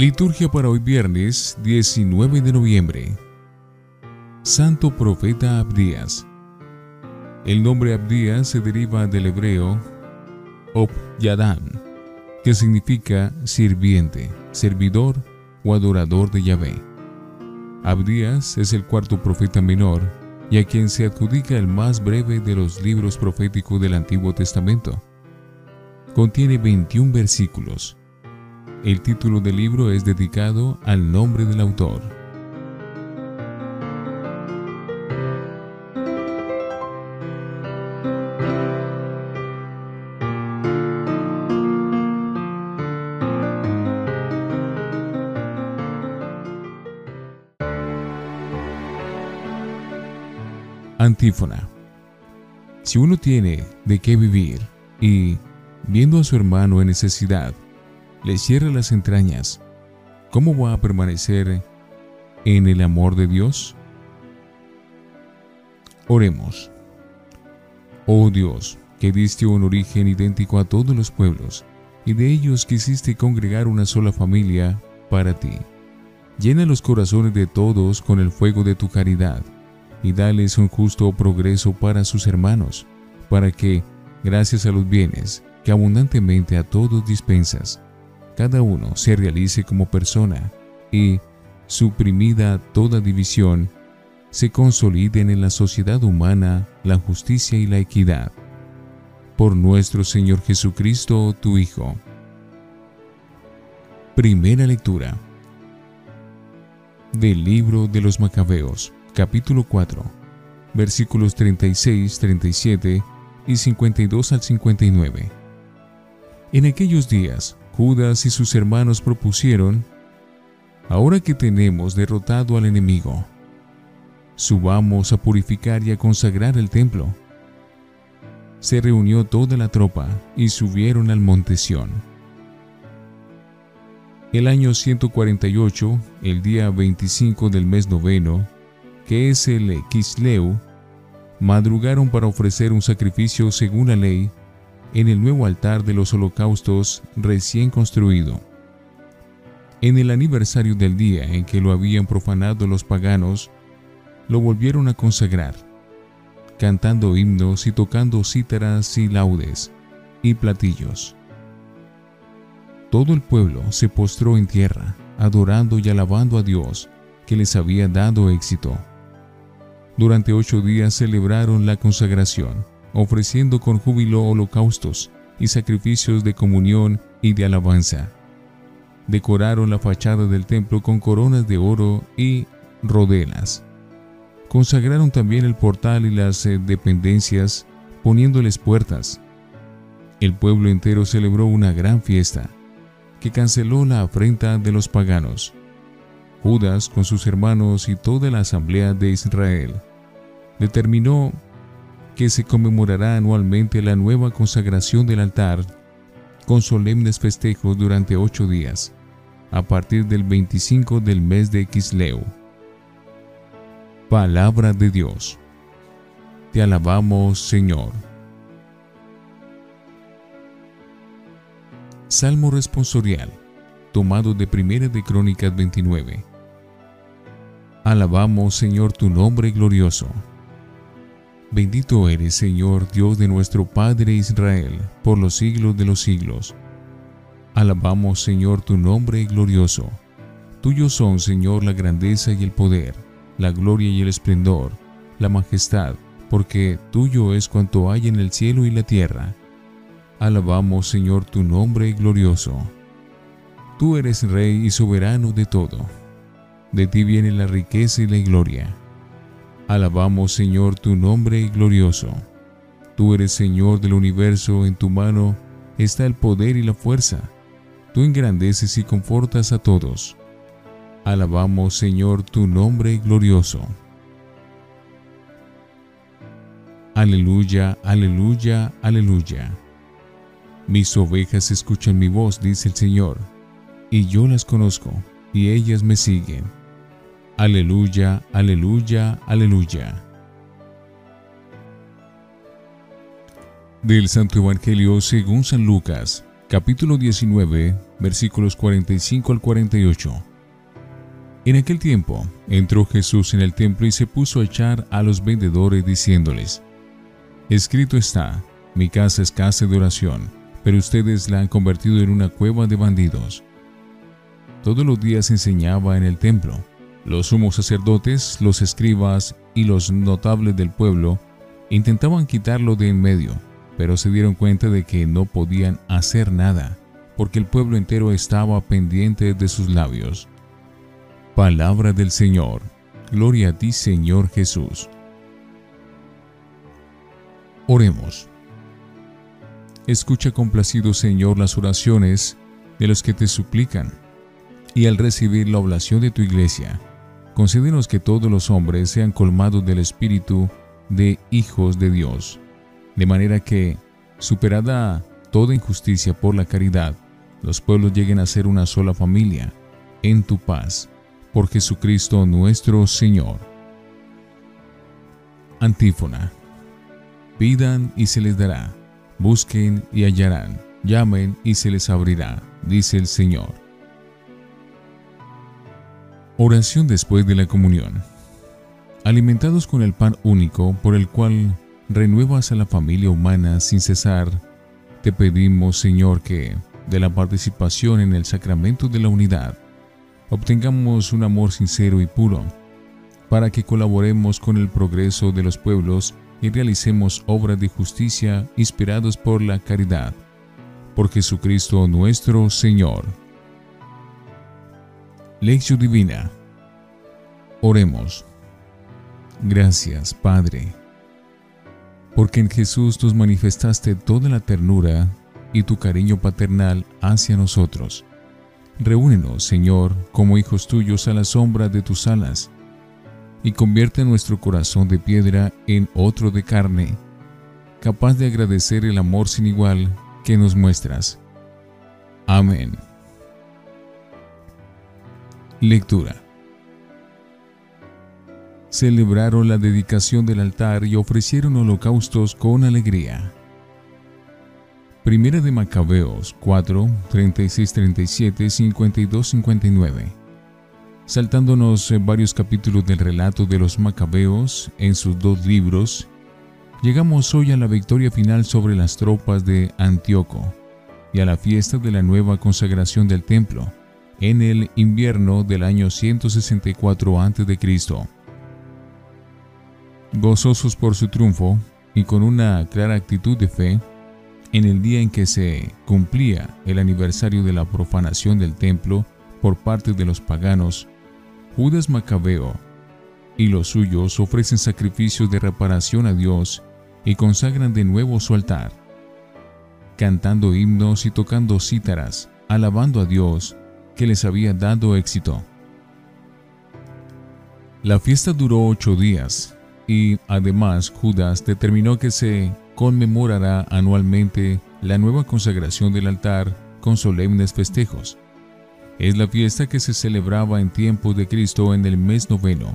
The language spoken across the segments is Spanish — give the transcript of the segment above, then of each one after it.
Liturgia para hoy viernes 19 de noviembre. Santo Profeta Abdías. El nombre Abdías se deriva del hebreo Ob Yadán, que significa sirviente, servidor o adorador de Yahvé. Abdías es el cuarto profeta menor y a quien se adjudica el más breve de los libros proféticos del Antiguo Testamento. Contiene 21 versículos el título del libro es dedicado al nombre del autor. Antífona. Si uno tiene de qué vivir y, viendo a su hermano en necesidad, le cierra las entrañas, ¿cómo va a permanecer en el amor de Dios? Oremos. Oh Dios, que diste un origen idéntico a todos los pueblos, y de ellos quisiste congregar una sola familia para ti. Llena los corazones de todos con el fuego de tu caridad, y dales un justo progreso para sus hermanos, para que, gracias a los bienes que abundantemente a todos dispensas, cada uno se realice como persona y, suprimida toda división, se consoliden en la sociedad humana la justicia y la equidad. Por nuestro Señor Jesucristo, tu Hijo. Primera lectura del libro de los Macabeos, capítulo 4, versículos 36, 37 y 52 al 59. En aquellos días, Judas y sus hermanos propusieron, ahora que tenemos derrotado al enemigo, subamos a purificar y a consagrar el templo. Se reunió toda la tropa y subieron al monte Sión. El año 148, el día 25 del mes noveno, que es el Kisleu, madrugaron para ofrecer un sacrificio según la ley en el nuevo altar de los holocaustos recién construido. En el aniversario del día en que lo habían profanado los paganos, lo volvieron a consagrar, cantando himnos y tocando cítaras y laudes y platillos. Todo el pueblo se postró en tierra, adorando y alabando a Dios, que les había dado éxito. Durante ocho días celebraron la consagración ofreciendo con júbilo holocaustos y sacrificios de comunión y de alabanza. Decoraron la fachada del templo con coronas de oro y rodelas. Consagraron también el portal y las eh, dependencias, poniéndoles puertas. El pueblo entero celebró una gran fiesta, que canceló la afrenta de los paganos. Judas, con sus hermanos y toda la asamblea de Israel, determinó que se conmemorará anualmente la nueva consagración del altar con solemnes festejos durante ocho días, a partir del 25 del mes de Quisleu. Palabra de Dios. Te alabamos, Señor. Salmo responsorial, tomado de Primera de Crónicas 29. Alabamos, Señor, tu nombre glorioso Bendito eres, Señor, Dios de nuestro Padre Israel, por los siglos de los siglos. Alabamos, Señor, tu nombre glorioso. Tuyo son, Señor, la grandeza y el poder, la gloria y el esplendor, la majestad, porque tuyo es cuanto hay en el cielo y la tierra. Alabamos, Señor, tu nombre glorioso. Tú eres Rey y soberano de todo. De ti viene la riqueza y la gloria Alabamos, Señor, tu nombre glorioso. Tú eres Señor del universo, en tu mano está el poder y la fuerza. Tú engrandeces y confortas a todos. Alabamos, Señor, tu nombre glorioso. Aleluya, aleluya, aleluya. Mis ovejas escuchan mi voz, dice el Señor, y yo las conozco, y ellas me siguen. Aleluya, aleluya, aleluya. Del Santo Evangelio según San Lucas, capítulo 19, versículos 45 al 48. En aquel tiempo entró Jesús en el templo y se puso a echar a los vendedores diciéndoles, Escrito está, mi casa es casa de oración, pero ustedes la han convertido en una cueva de bandidos. Todos los días enseñaba en el templo. Los sumos sacerdotes, los escribas y los notables del pueblo intentaban quitarlo de en medio, pero se dieron cuenta de que no podían hacer nada, porque el pueblo entero estaba pendiente de sus labios. Palabra del Señor. Gloria a ti, Señor Jesús. Oremos. Escucha complacido, Señor, las oraciones de los que te suplican, y al recibir la oblación de tu iglesia, concédenos que todos los hombres sean colmados del espíritu de hijos de Dios, de manera que, superada toda injusticia por la caridad, los pueblos lleguen a ser una sola familia, en tu paz por Jesucristo nuestro Señor. Antífona. Pidan y se les dará, busquen y hallarán, llamen y se les abrirá, dice el Señor. Oración después de la comunión. Alimentados con el pan único por el cual renuevas a la familia humana sin cesar, te pedimos, Señor, que, de la participación en el sacramento de la unidad, obtengamos un amor sincero y puro, para que colaboremos con el progreso de los pueblos y realicemos obras de justicia inspirados por la caridad. Por Jesucristo nuestro Señor. Lección Divina. Oremos. Gracias, Padre, porque en Jesús nos manifestaste toda la ternura y tu cariño paternal hacia nosotros Reúnenos, Señor, como hijos tuyos a la sombra de tus alas, y convierte nuestro corazón de piedra en otro de carne, capaz de agradecer el amor sin igual que nos muestras. Amén. Lectura. Celebraron la dedicación del altar y ofrecieron holocaustos con alegría. Primera de Macabeos 4, 36, 37, 52, 59. Saltándonos varios capítulos del relato de los Macabeos en sus dos libros, llegamos hoy a la victoria final sobre las tropas de Antíoco y a la fiesta de la nueva consagración del templo en el invierno del año 164 a.C. Gozosos por su triunfo y con una clara actitud de fe, en el día en que se cumplía el aniversario de la profanación del templo por parte de los paganos, Judas Macabeo y los suyos ofrecen sacrificios de reparación a Dios y consagran de nuevo su altar, cantando himnos y tocando cítaras, alabando a Dios que les había dado éxito. La fiesta duró ocho días y además Judas determinó que se conmemorará anualmente la nueva consagración del altar con solemnes festejos. Es la fiesta que se celebraba en tiempos de Cristo en el mes noveno,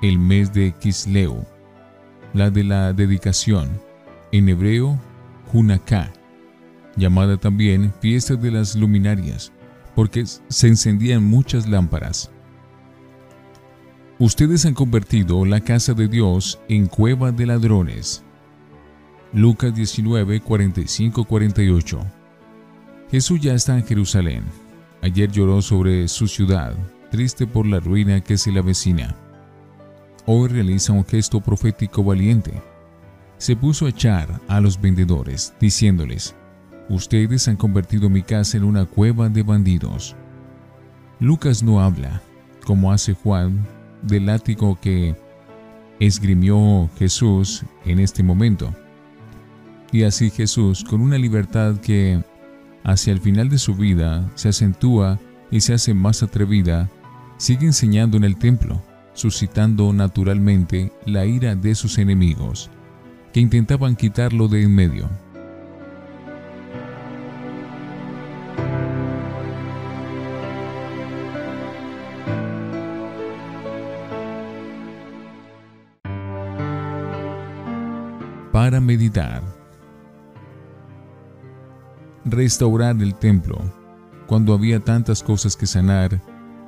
el mes de Kisleu, la de la dedicación, en hebreo, Hunaká, llamada también fiesta de las luminarias, porque se encendían muchas lámparas. Ustedes han convertido la casa de Dios en cueva de ladrones. Lucas 19, 45, 48. Jesús ya está en Jerusalén. Ayer lloró sobre su ciudad, triste por la ruina que se le avecina. Hoy realiza un gesto profético valiente. Se puso a echar a los vendedores, diciéndoles, Ustedes han convertido mi casa en una cueva de bandidos. Lucas no habla, como hace Juan, del látigo que esgrimió Jesús en este momento y así Jesús, con una libertad que hacia el final de su vida se acentúa y se hace más atrevida, sigue enseñando en el templo, suscitando naturalmente la ira de sus enemigos, que intentaban quitarlo de en medio. Para meditar restaurar el templo, cuando había tantas cosas que sanar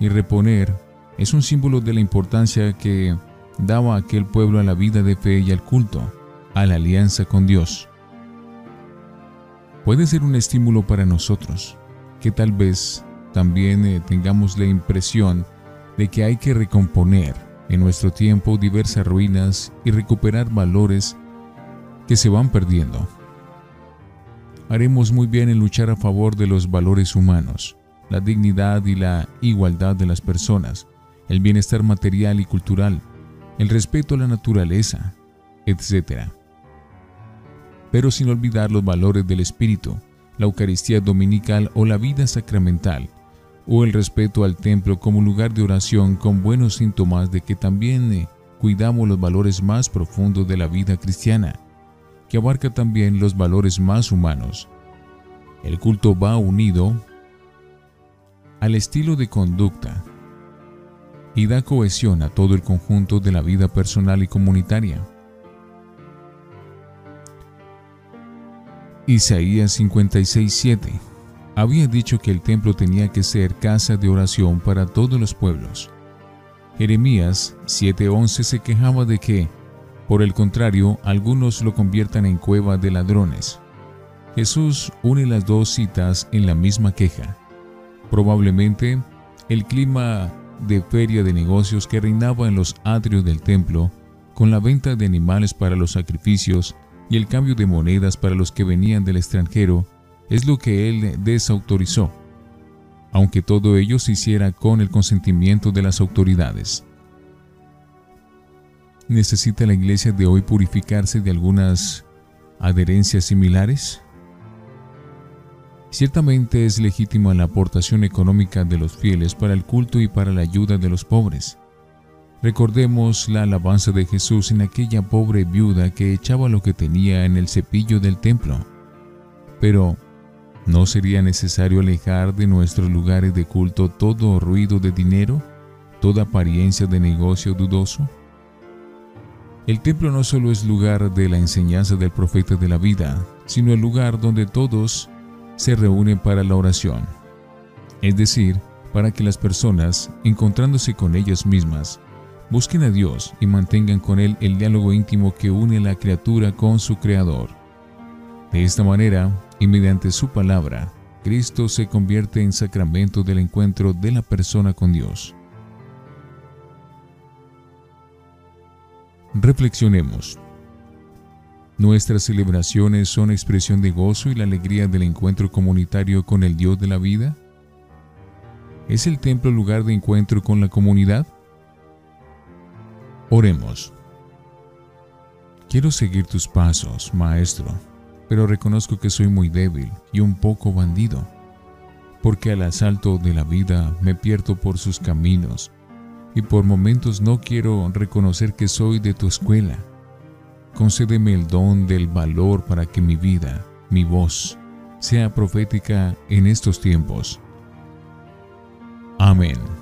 y reponer, es un símbolo de la importancia que daba aquel pueblo a la vida de fe y al culto, a la alianza con Dios. Puede ser un estímulo para nosotros, que tal vez también eh, tengamos la impresión de que hay que recomponer en nuestro tiempo diversas ruinas y recuperar valores que se van perdiendo. Haremos muy bien en luchar a favor de los valores humanos, la dignidad y la igualdad de las personas, el bienestar material y cultural, el respeto a la naturaleza, etc. Pero sin olvidar los valores del espíritu, la Eucaristía dominical o la vida sacramental, o el respeto al templo como lugar de oración con buenos síntomas de que también eh, cuidamos los valores más profundos de la vida cristiana, que abarca también los valores más humanos. El culto va unido al estilo de conducta y da cohesión a todo el conjunto de la vida personal y comunitaria. Isaías 56:7 había dicho que el templo tenía que ser casa de oración para todos los pueblos. Jeremías 7:11 se quejaba de que, por el contrario, algunos lo conviertan en cueva de ladrones. Jesús une las dos citas en la misma queja. Probablemente, el clima de feria de negocios que reinaba en los atrios del templo, con la venta de animales para los sacrificios y el cambio de monedas para los que venían del extranjero, es lo que él desautorizó, aunque todo ello se hiciera con el consentimiento de las autoridades. ¿Necesita la iglesia de hoy purificarse de algunas adherencias similares? Ciertamente es legítima la aportación económica de los fieles para el culto y para la ayuda de los pobres. Recordemos la alabanza de Jesús en aquella pobre viuda que echaba lo que tenía en el cepillo del templo. Pero, ¿No sería necesario alejar de nuestros lugares de culto todo ruido de dinero, toda apariencia de negocio dudoso? El templo no solo es lugar de la enseñanza del profeta de la vida, sino el lugar donde todos se reúnen para la oración. Es decir, para que las personas, encontrándose con ellas mismas, busquen a Dios y mantengan con Él el diálogo íntimo que une la criatura con su Creador. De esta manera, y mediante su palabra, Cristo se convierte en sacramento del encuentro de la persona con Dios. Reflexionemos. Nuestras celebraciones son expresión de gozo y la alegría del encuentro comunitario con el Dios de la vida. ¿Es el templo lugar de encuentro con la comunidad? Oremos. Quiero seguir tus pasos, Maestro pero reconozco que soy muy débil y un poco bandido, porque al asalto de la vida me pierdo por sus caminos y por momentos no quiero reconocer que soy de tu escuela. Concédeme el don del valor para que mi vida, mi voz, sea profética en estos tiempos. Amén.